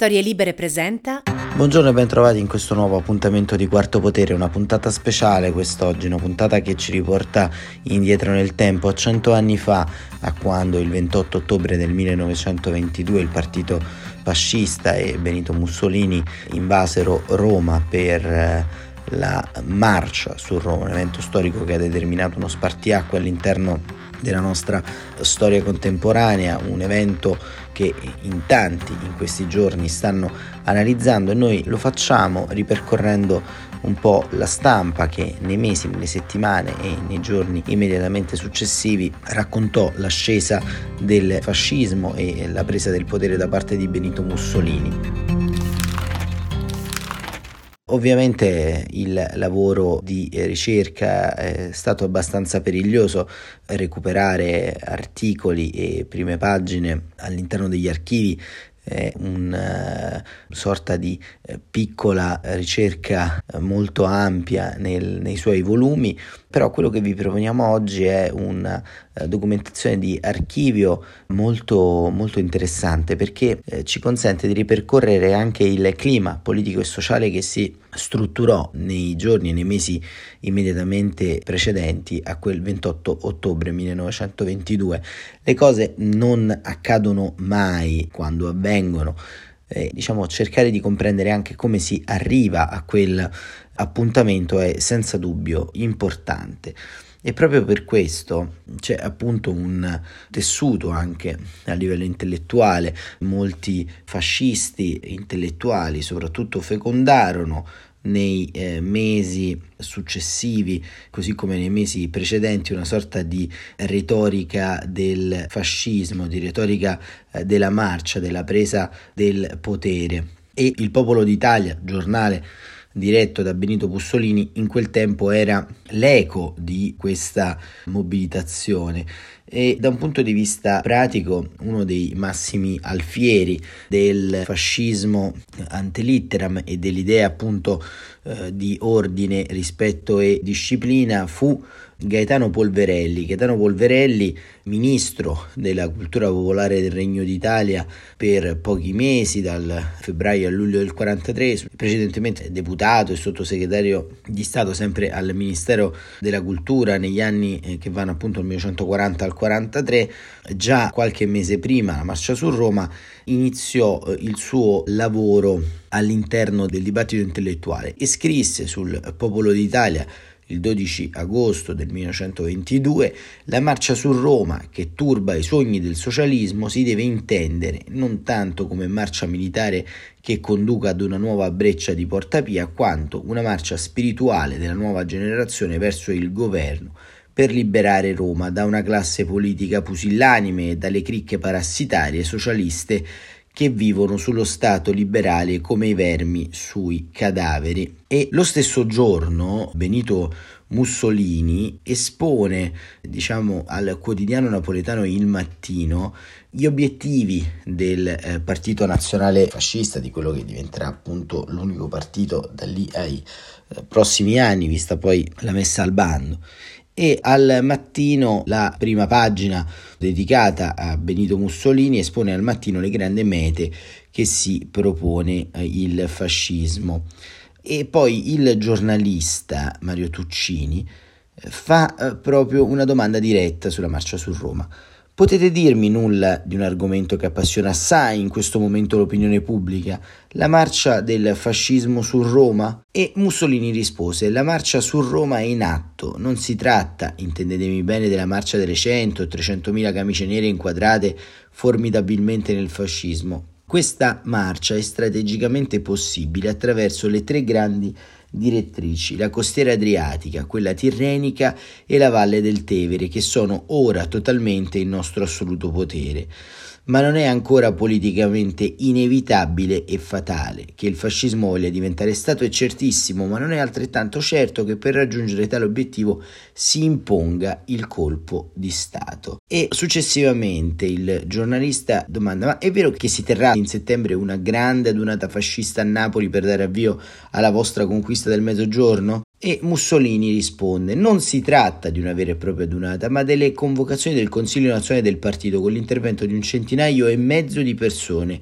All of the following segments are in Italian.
Storie Libere presenta. Buongiorno e bentrovati in questo nuovo appuntamento di Quarto Potere, una puntata speciale quest'oggi, una puntata che ci riporta indietro nel tempo, a cento anni fa, a quando il 28 ottobre del 1922 il partito fascista e Benito Mussolini invasero Roma per eh, la marcia su Roma, un evento storico che ha determinato uno spartiacque all'interno della nostra storia contemporanea, un evento che in tanti in questi giorni stanno analizzando e noi lo facciamo ripercorrendo un po' la stampa che nei mesi, nelle settimane e nei giorni immediatamente successivi raccontò l'ascesa del fascismo e la presa del potere da parte di Benito Mussolini. Ovviamente il lavoro di ricerca è stato abbastanza periglioso, recuperare articoli e prime pagine all'interno degli archivi è una uh, sorta di uh, piccola ricerca uh, molto ampia nel, nei suoi volumi, però quello che vi proponiamo oggi è una eh, documentazione di archivio molto, molto interessante perché eh, ci consente di ripercorrere anche il clima politico e sociale che si strutturò nei giorni e nei mesi immediatamente precedenti a quel 28 ottobre 1922. Le cose non accadono mai quando avvengono. Eh, diciamo cercare di comprendere anche come si arriva a quel appuntamento è senza dubbio importante. E proprio per questo c'è appunto un tessuto anche a livello intellettuale, molti fascisti intellettuali soprattutto fecondarono nei eh, mesi successivi, così come nei mesi precedenti, una sorta di retorica del fascismo, di retorica eh, della marcia, della presa del potere. E il Popolo d'Italia, giornale diretto da Benito Mussolini, in quel tempo era l'eco di questa mobilitazione e da un punto di vista pratico uno dei massimi alfieri del fascismo antelitteram e dell'idea appunto eh, di ordine, rispetto e disciplina fu Gaetano Polverelli. Gaetano Polverelli, ministro della cultura popolare del Regno d'Italia per pochi mesi, dal febbraio a luglio del 43, precedentemente deputato e sottosegretario di Stato sempre al Ministero della Cultura negli anni eh, che vanno appunto dal 1940 al 43, già qualche mese prima la marcia su Roma iniziò eh, il suo lavoro all'interno del dibattito intellettuale e scrisse sul Popolo d'Italia il 12 agosto del 1922, la marcia su Roma, che turba i sogni del socialismo, si deve intendere non tanto come marcia militare che conduca ad una nuova breccia di Porta Pia, quanto una marcia spirituale della nuova generazione verso il governo per liberare Roma da una classe politica pusillanime e dalle cricche parassitarie socialiste che vivono sullo Stato liberale come i vermi sui cadaveri. E lo stesso giorno Benito Mussolini espone, diciamo, al quotidiano napoletano Il Mattino gli obiettivi del eh, Partito Nazionale Fascista, di quello che diventerà appunto l'unico partito da lì ai eh, prossimi anni, vista poi la messa al bando e al mattino la prima pagina dedicata a Benito Mussolini espone al mattino le grandi mete che si propone eh, il fascismo e poi il giornalista Mario Tuccini eh, fa eh, proprio una domanda diretta sulla marcia su Roma. Potete dirmi nulla di un argomento che appassiona assai in questo momento l'opinione pubblica, la marcia del fascismo su Roma? E Mussolini rispose: La marcia su Roma è in atto, non si tratta, intendetemi bene, della marcia delle 100 o 300 mila camicie nere inquadrate formidabilmente nel fascismo. Questa marcia è strategicamente possibile attraverso le tre grandi direttrici, la costiera adriatica, quella tirrenica e la valle del Tevere, che sono ora totalmente in nostro assoluto potere ma non è ancora politicamente inevitabile e fatale. Che il fascismo voglia diventare Stato è certissimo, ma non è altrettanto certo che per raggiungere tale obiettivo si imponga il colpo di Stato. E successivamente il giornalista domanda: ma è vero che si terrà in settembre una grande adunata fascista a Napoli per dare avvio alla vostra conquista del mezzogiorno? E Mussolini risponde: Non si tratta di una vera e propria adunata, ma delle convocazioni del Consiglio nazionale del partito con l'intervento di un centinaio e mezzo di persone.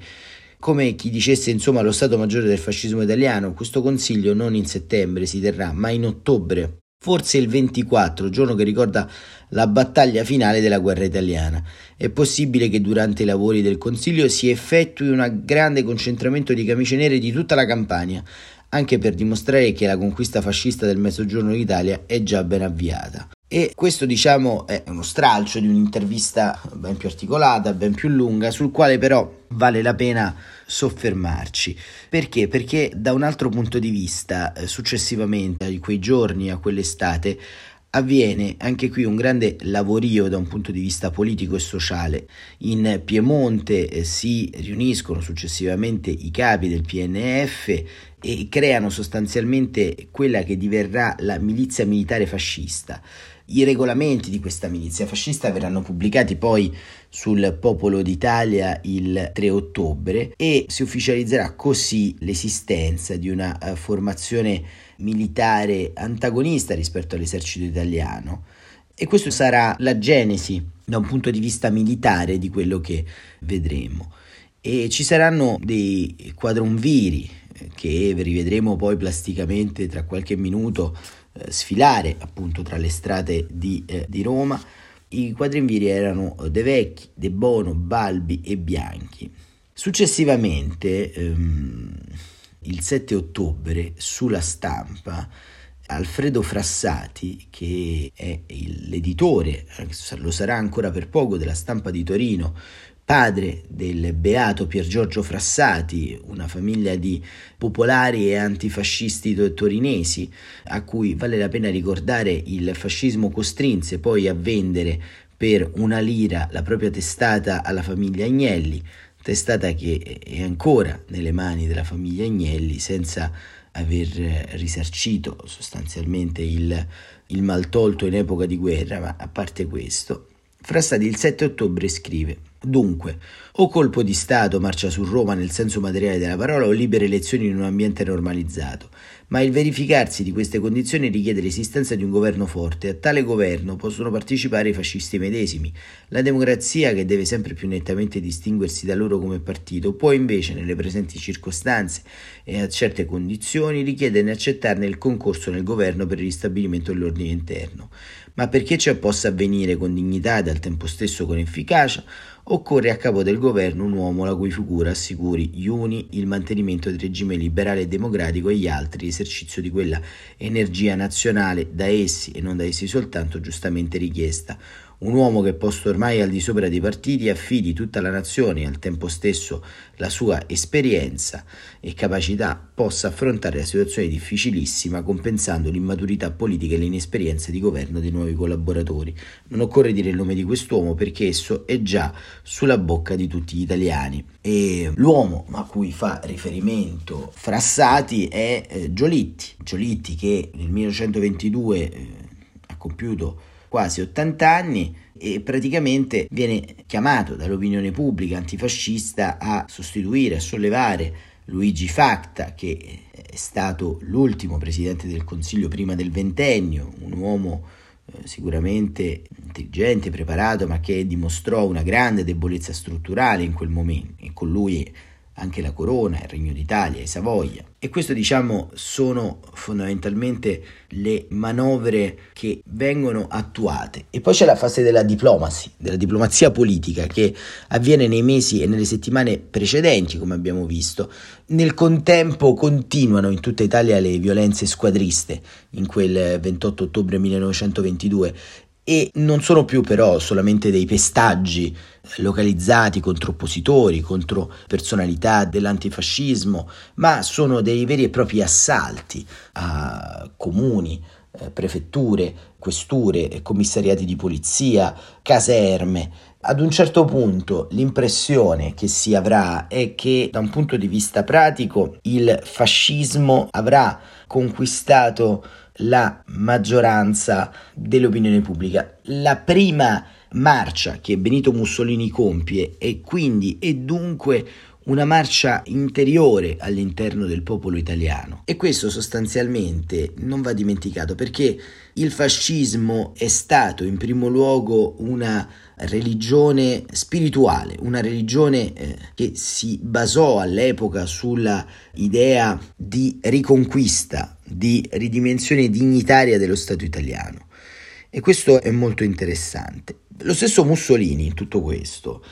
Come chi dicesse insomma lo Stato Maggiore del fascismo italiano, questo consiglio non in settembre si terrà, ma in ottobre, forse il 24, giorno che ricorda la battaglia finale della guerra italiana. È possibile che durante i lavori del consiglio si effettui un grande concentramento di camicie nere di tutta la campagna, anche per dimostrare che la conquista fascista del Mezzogiorno d'Italia è già ben avviata. E questo diciamo è uno stralcio di un'intervista ben più articolata, ben più lunga, sul quale però vale la pena soffermarci. Perché? Perché da un altro punto di vista, eh, successivamente a quei giorni, a quell'estate, avviene anche qui un grande lavorio da un punto di vista politico e sociale. In Piemonte eh, si riuniscono successivamente i capi del PNF e creano sostanzialmente quella che diverrà la milizia militare fascista. I regolamenti di questa milizia fascista verranno pubblicati poi sul Popolo d'Italia il 3 ottobre e si ufficializzerà così l'esistenza di una uh, formazione militare antagonista rispetto all'esercito italiano. E questa sarà la genesi da un punto di vista militare di quello che vedremo. E ci saranno dei quadrumviri eh, che rivedremo poi plasticamente tra qualche minuto eh, sfilare appunto tra le strade di, eh, di Roma. I quadrinviri erano De Vecchi, De Bono, Balbi e Bianchi. Successivamente, ehm, il 7 ottobre, sulla stampa, Alfredo Frassati, che è l'editore, lo sarà ancora per poco, della stampa di Torino, padre del beato Pier Giorgio Frassati, una famiglia di popolari e antifascisti torinesi, a cui vale la pena ricordare il fascismo costrinse poi a vendere per una lira la propria testata alla famiglia Agnelli, testata che è ancora nelle mani della famiglia Agnelli senza aver risarcito sostanzialmente il, il maltolto in epoca di guerra, ma a parte questo, Frassati il 7 ottobre scrive Dunque, o colpo di Stato marcia su Roma nel senso materiale della parola o libere elezioni in un ambiente normalizzato, ma il verificarsi di queste condizioni richiede l'esistenza di un governo forte. A tale governo possono partecipare i fascisti medesimi. La democrazia, che deve sempre più nettamente distinguersi da loro come partito, può invece, nelle presenti circostanze e a certe condizioni, richiederne e accettarne il concorso nel governo per il ristabilimento dell'ordine interno. Ma perché ciò possa avvenire con dignità ed al tempo stesso con efficacia, occorre a capo del governo un uomo la cui figura assicuri gli uni il mantenimento del regime liberale e democratico e gli altri l'esercizio di quella energia nazionale da essi e non da essi soltanto giustamente richiesta un uomo che posto ormai al di sopra dei partiti affidi tutta la nazione e al tempo stesso la sua esperienza e capacità possa affrontare la situazione difficilissima compensando l'immaturità politica e l'inesperienza di governo dei nuovi collaboratori. Non occorre dire il nome di quest'uomo perché esso è già sulla bocca di tutti gli italiani. E l'uomo a cui fa riferimento Frassati è eh, Giolitti, Giolitti che nel 1922 eh, ha compiuto quasi 80 anni e praticamente viene chiamato dall'opinione pubblica antifascista a sostituire, a sollevare Luigi Facta, che è stato l'ultimo presidente del Consiglio prima del ventennio, un uomo eh, sicuramente intelligente, preparato, ma che dimostrò una grande debolezza strutturale in quel momento. E con lui anche la Corona, il Regno d'Italia, e Savoia. E questo diciamo sono fondamentalmente le manovre che vengono attuate. E poi c'è la fase della diplomacy, della diplomazia politica che avviene nei mesi e nelle settimane precedenti, come abbiamo visto. Nel contempo continuano in tutta Italia le violenze squadriste in quel 28 ottobre 1922 e non sono più però solamente dei pestaggi localizzati contro oppositori, contro personalità dell'antifascismo, ma sono dei veri e propri assalti a comuni, eh, prefetture, questure, commissariati di polizia, caserme. Ad un certo punto l'impressione che si avrà è che da un punto di vista pratico il fascismo avrà conquistato la maggioranza dell'opinione pubblica. La prima marcia che Benito Mussolini compie è quindi e dunque una marcia interiore all'interno del popolo italiano e questo sostanzialmente non va dimenticato perché il fascismo è stato in primo luogo una religione spirituale, una religione eh, che si basò all'epoca sulla idea di riconquista, di ridimensione dignitaria dello Stato italiano. E questo è molto interessante. Lo stesso Mussolini in tutto questo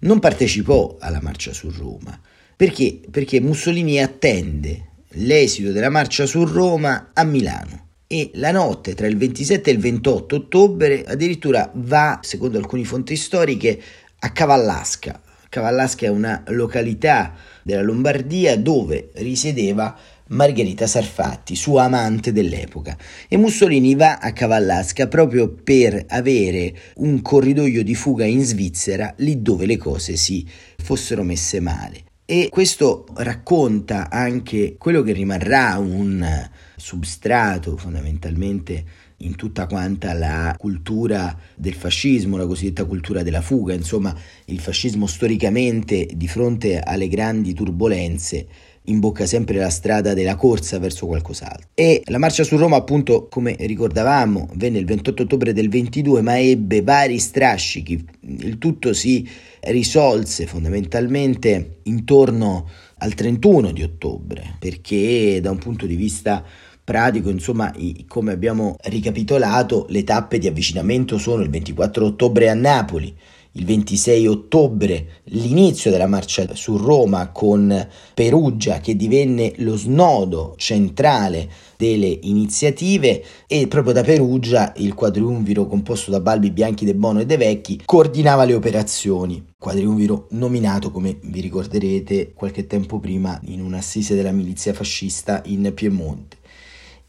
non partecipò alla marcia su Roma. Perché? Perché Mussolini attende l'esito della marcia su Roma a Milano e la notte tra il 27 e il 28 ottobre addirittura va, secondo alcune fonti storiche, a Cavallasca. Cavallasca è una località della Lombardia dove risiedeva Margherita Sarfatti, sua amante dell'epoca. E Mussolini va a Cavallasca proprio per avere un corridoio di fuga in Svizzera, lì dove le cose si fossero messe male. E questo racconta anche quello che rimarrà un substrato fondamentalmente in tutta quanta la cultura del fascismo, la cosiddetta cultura della fuga, insomma il fascismo storicamente di fronte alle grandi turbulenze imbocca sempre la strada della corsa verso qualcos'altro. E la marcia su Roma, appunto, come ricordavamo, venne il 28 ottobre del 22, ma ebbe vari strascichi. Il tutto si risolse fondamentalmente intorno al 31 di ottobre, perché da un punto di vista pratico, insomma, come abbiamo ricapitolato, le tappe di avvicinamento sono il 24 ottobre a Napoli, il 26 ottobre l'inizio della marcia su Roma con Perugia che divenne lo snodo centrale delle iniziative e proprio da Perugia il quadriumviro composto da Balbi, Bianchi, De Bono e De Vecchi coordinava le operazioni. Quadriumviro nominato, come vi ricorderete, qualche tempo prima in un'assise della milizia fascista in Piemonte.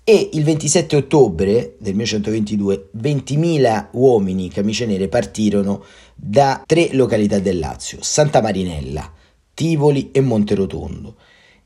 E il 27 ottobre del 1922 20.000 uomini camicie nere partirono da tre località del Lazio, Santa Marinella, Tivoli e Monterotondo,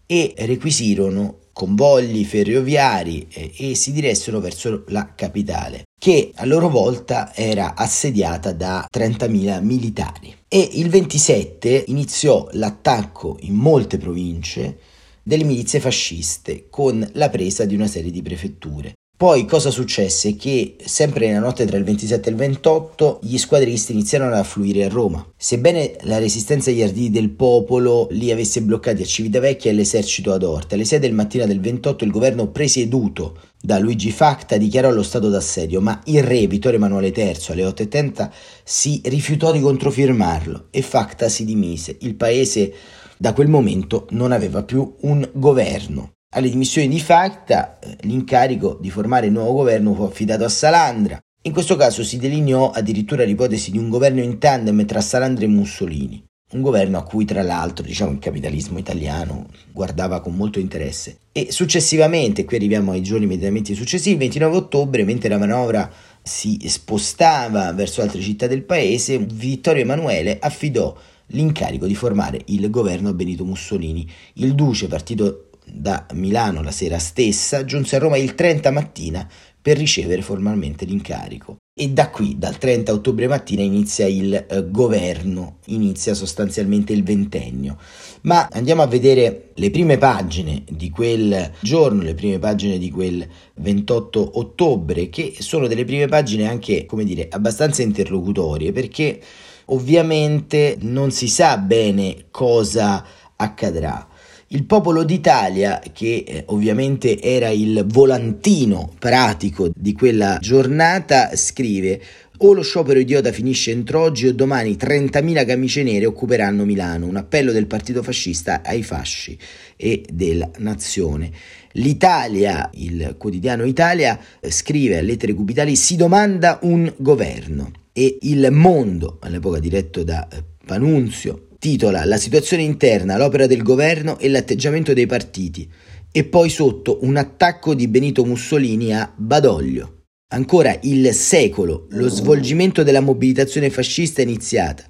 e requisirono convogli ferroviari e, e si diressero verso la capitale, che a loro volta era assediata da 30.000 militari. E il 27 iniziò l'attacco in molte province delle milizie fasciste con la presa di una serie di prefetture. Poi cosa successe? Che sempre nella notte tra il 27 e il 28 gli squadristi iniziarono ad affluire a Roma. Sebbene la resistenza agli arditi del popolo li avesse bloccati a Civitavecchia e l'esercito ad Orta, alle 6 del mattino del 28 il governo presieduto da Luigi Facta dichiarò lo stato d'assedio, ma il re Vittorio Emanuele III alle 8.30 si rifiutò di controfirmarlo e Facta si dimise. Il paese da quel momento non aveva più un governo. Alle dimissioni di Facta l'incarico di formare il nuovo governo fu affidato a Salandra. In questo caso si delineò addirittura l'ipotesi di un governo in tandem tra Salandra e Mussolini, un governo a cui tra l'altro diciamo, il capitalismo italiano guardava con molto interesse. E successivamente, qui arriviamo ai giorni immediatamente successivi, il 29 ottobre, mentre la manovra si spostava verso altre città del paese, Vittorio Emanuele affidò l'incarico di formare il governo a Benito Mussolini. Il duce, partito da Milano la sera stessa, giunse a Roma il 30 mattina per ricevere formalmente l'incarico. E da qui, dal 30 ottobre mattina, inizia il eh, governo, inizia sostanzialmente il ventennio. Ma andiamo a vedere le prime pagine di quel giorno, le prime pagine di quel 28 ottobre, che sono delle prime pagine anche, come dire, abbastanza interlocutorie, perché ovviamente non si sa bene cosa accadrà. Il popolo d'Italia, che eh, ovviamente era il volantino pratico di quella giornata, scrive o lo sciopero idiota finisce entro oggi o domani 30.000 camicie nere occuperanno Milano, un appello del partito fascista ai fasci e della nazione. L'Italia, il quotidiano Italia, scrive a lettere cubitali, si domanda un governo e Il Mondo, all'epoca diretto da eh, Panunzio, titola La situazione interna, l'opera del governo e l'atteggiamento dei partiti e poi sotto un attacco di Benito Mussolini a Badoglio. Ancora il secolo, lo svolgimento della mobilitazione fascista è iniziata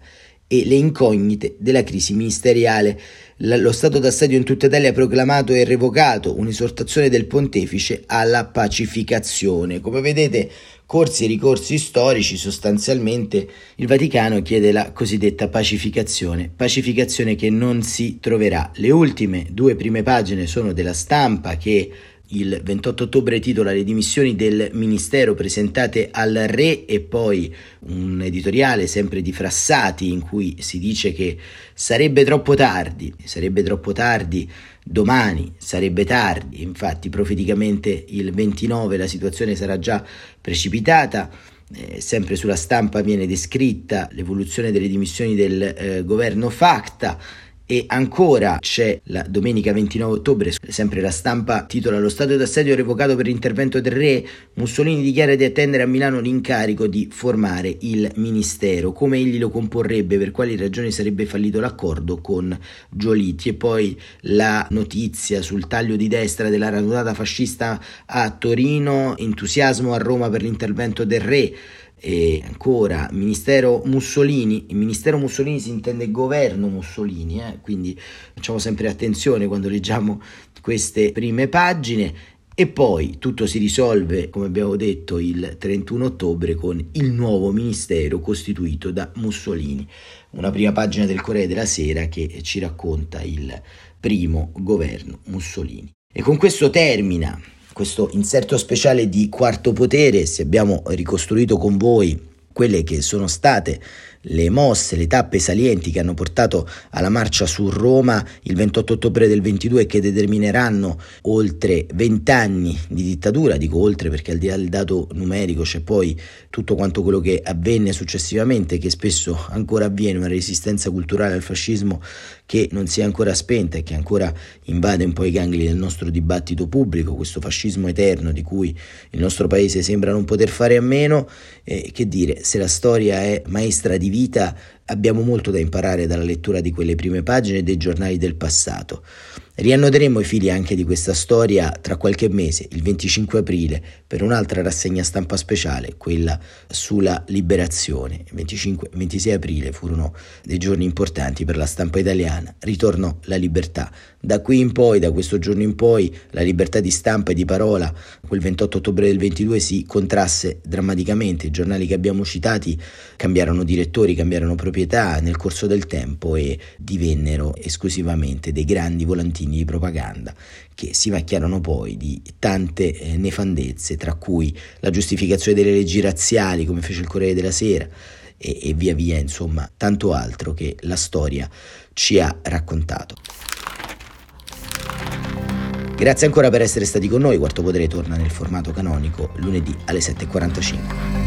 e le incognite della crisi ministeriale lo stato d'assedio in tutta Italia proclamato e revocato, un'esortazione del pontefice alla pacificazione. Come vedete, corsi e ricorsi storici, sostanzialmente il Vaticano chiede la cosiddetta pacificazione, pacificazione che non si troverà. Le ultime due prime pagine sono della stampa che il 28 ottobre titola Le dimissioni del ministero presentate al re e poi un editoriale sempre di Frassati in cui si dice che sarebbe troppo tardi, sarebbe troppo tardi, domani sarebbe tardi, infatti profeticamente il 29 la situazione sarà già precipitata. Eh, sempre sulla stampa viene descritta l'evoluzione delle dimissioni del eh, governo Facta e ancora c'è la domenica 29 ottobre, sempre la stampa titola Lo stato d'assedio revocato per l'intervento del re, Mussolini dichiara di attendere a Milano l'incarico di formare il ministero, come egli lo comporrebbe, per quali ragioni sarebbe fallito l'accordo con Giolitti? E poi la notizia sul taglio di destra della radunata fascista a Torino, entusiasmo a Roma per l'intervento del re, e ancora Ministero Mussolini, il Ministero Mussolini si intende governo Mussolini, eh? quindi facciamo sempre attenzione quando leggiamo queste prime pagine e poi tutto si risolve, come abbiamo detto, il 31 ottobre con il nuovo ministero costituito da Mussolini. Una prima pagina del Corriere della Sera che ci racconta il primo governo Mussolini. E con questo termina questo inserto speciale di Quarto Potere, se abbiamo ricostruito con voi quelle che sono state le mosse, le tappe salienti che hanno portato alla marcia su Roma il 28 ottobre del 22 che determineranno oltre 20 anni di dittatura, dico oltre perché al di là del dato numerico c'è poi tutto quanto quello che avvenne successivamente, che spesso ancora avviene, una resistenza culturale al fascismo che non si è ancora spenta e che ancora invade un po' i gangli del nostro dibattito pubblico, questo fascismo eterno di cui il nostro paese sembra non poter fare a meno, eh, che dire, se la storia è maestra di vita, abbiamo molto da imparare dalla lettura di quelle prime pagine dei giornali del passato. Riannoderemo i fili anche di questa storia tra qualche mese, il 25 aprile, per un'altra rassegna stampa speciale, quella sulla liberazione. Il 25 26 aprile furono dei giorni importanti per la stampa italiana, ritornò la libertà. Da qui in poi, da questo giorno in poi, la libertà di stampa e di parola, quel 28 ottobre del 22 si contrasse drammaticamente, i giornali che abbiamo citati cambiarono direttori, cambiarono proprietà nel corso del tempo e divennero esclusivamente dei grandi volantini di propaganda che si macchiarono poi di tante eh, nefandezze, tra cui la giustificazione delle leggi razziali, come fece il Corriere della Sera, e, e via via, insomma, tanto altro che la storia ci ha raccontato. Grazie ancora per essere stati con noi, Quarto Potere torna nel formato canonico lunedì alle 7.45.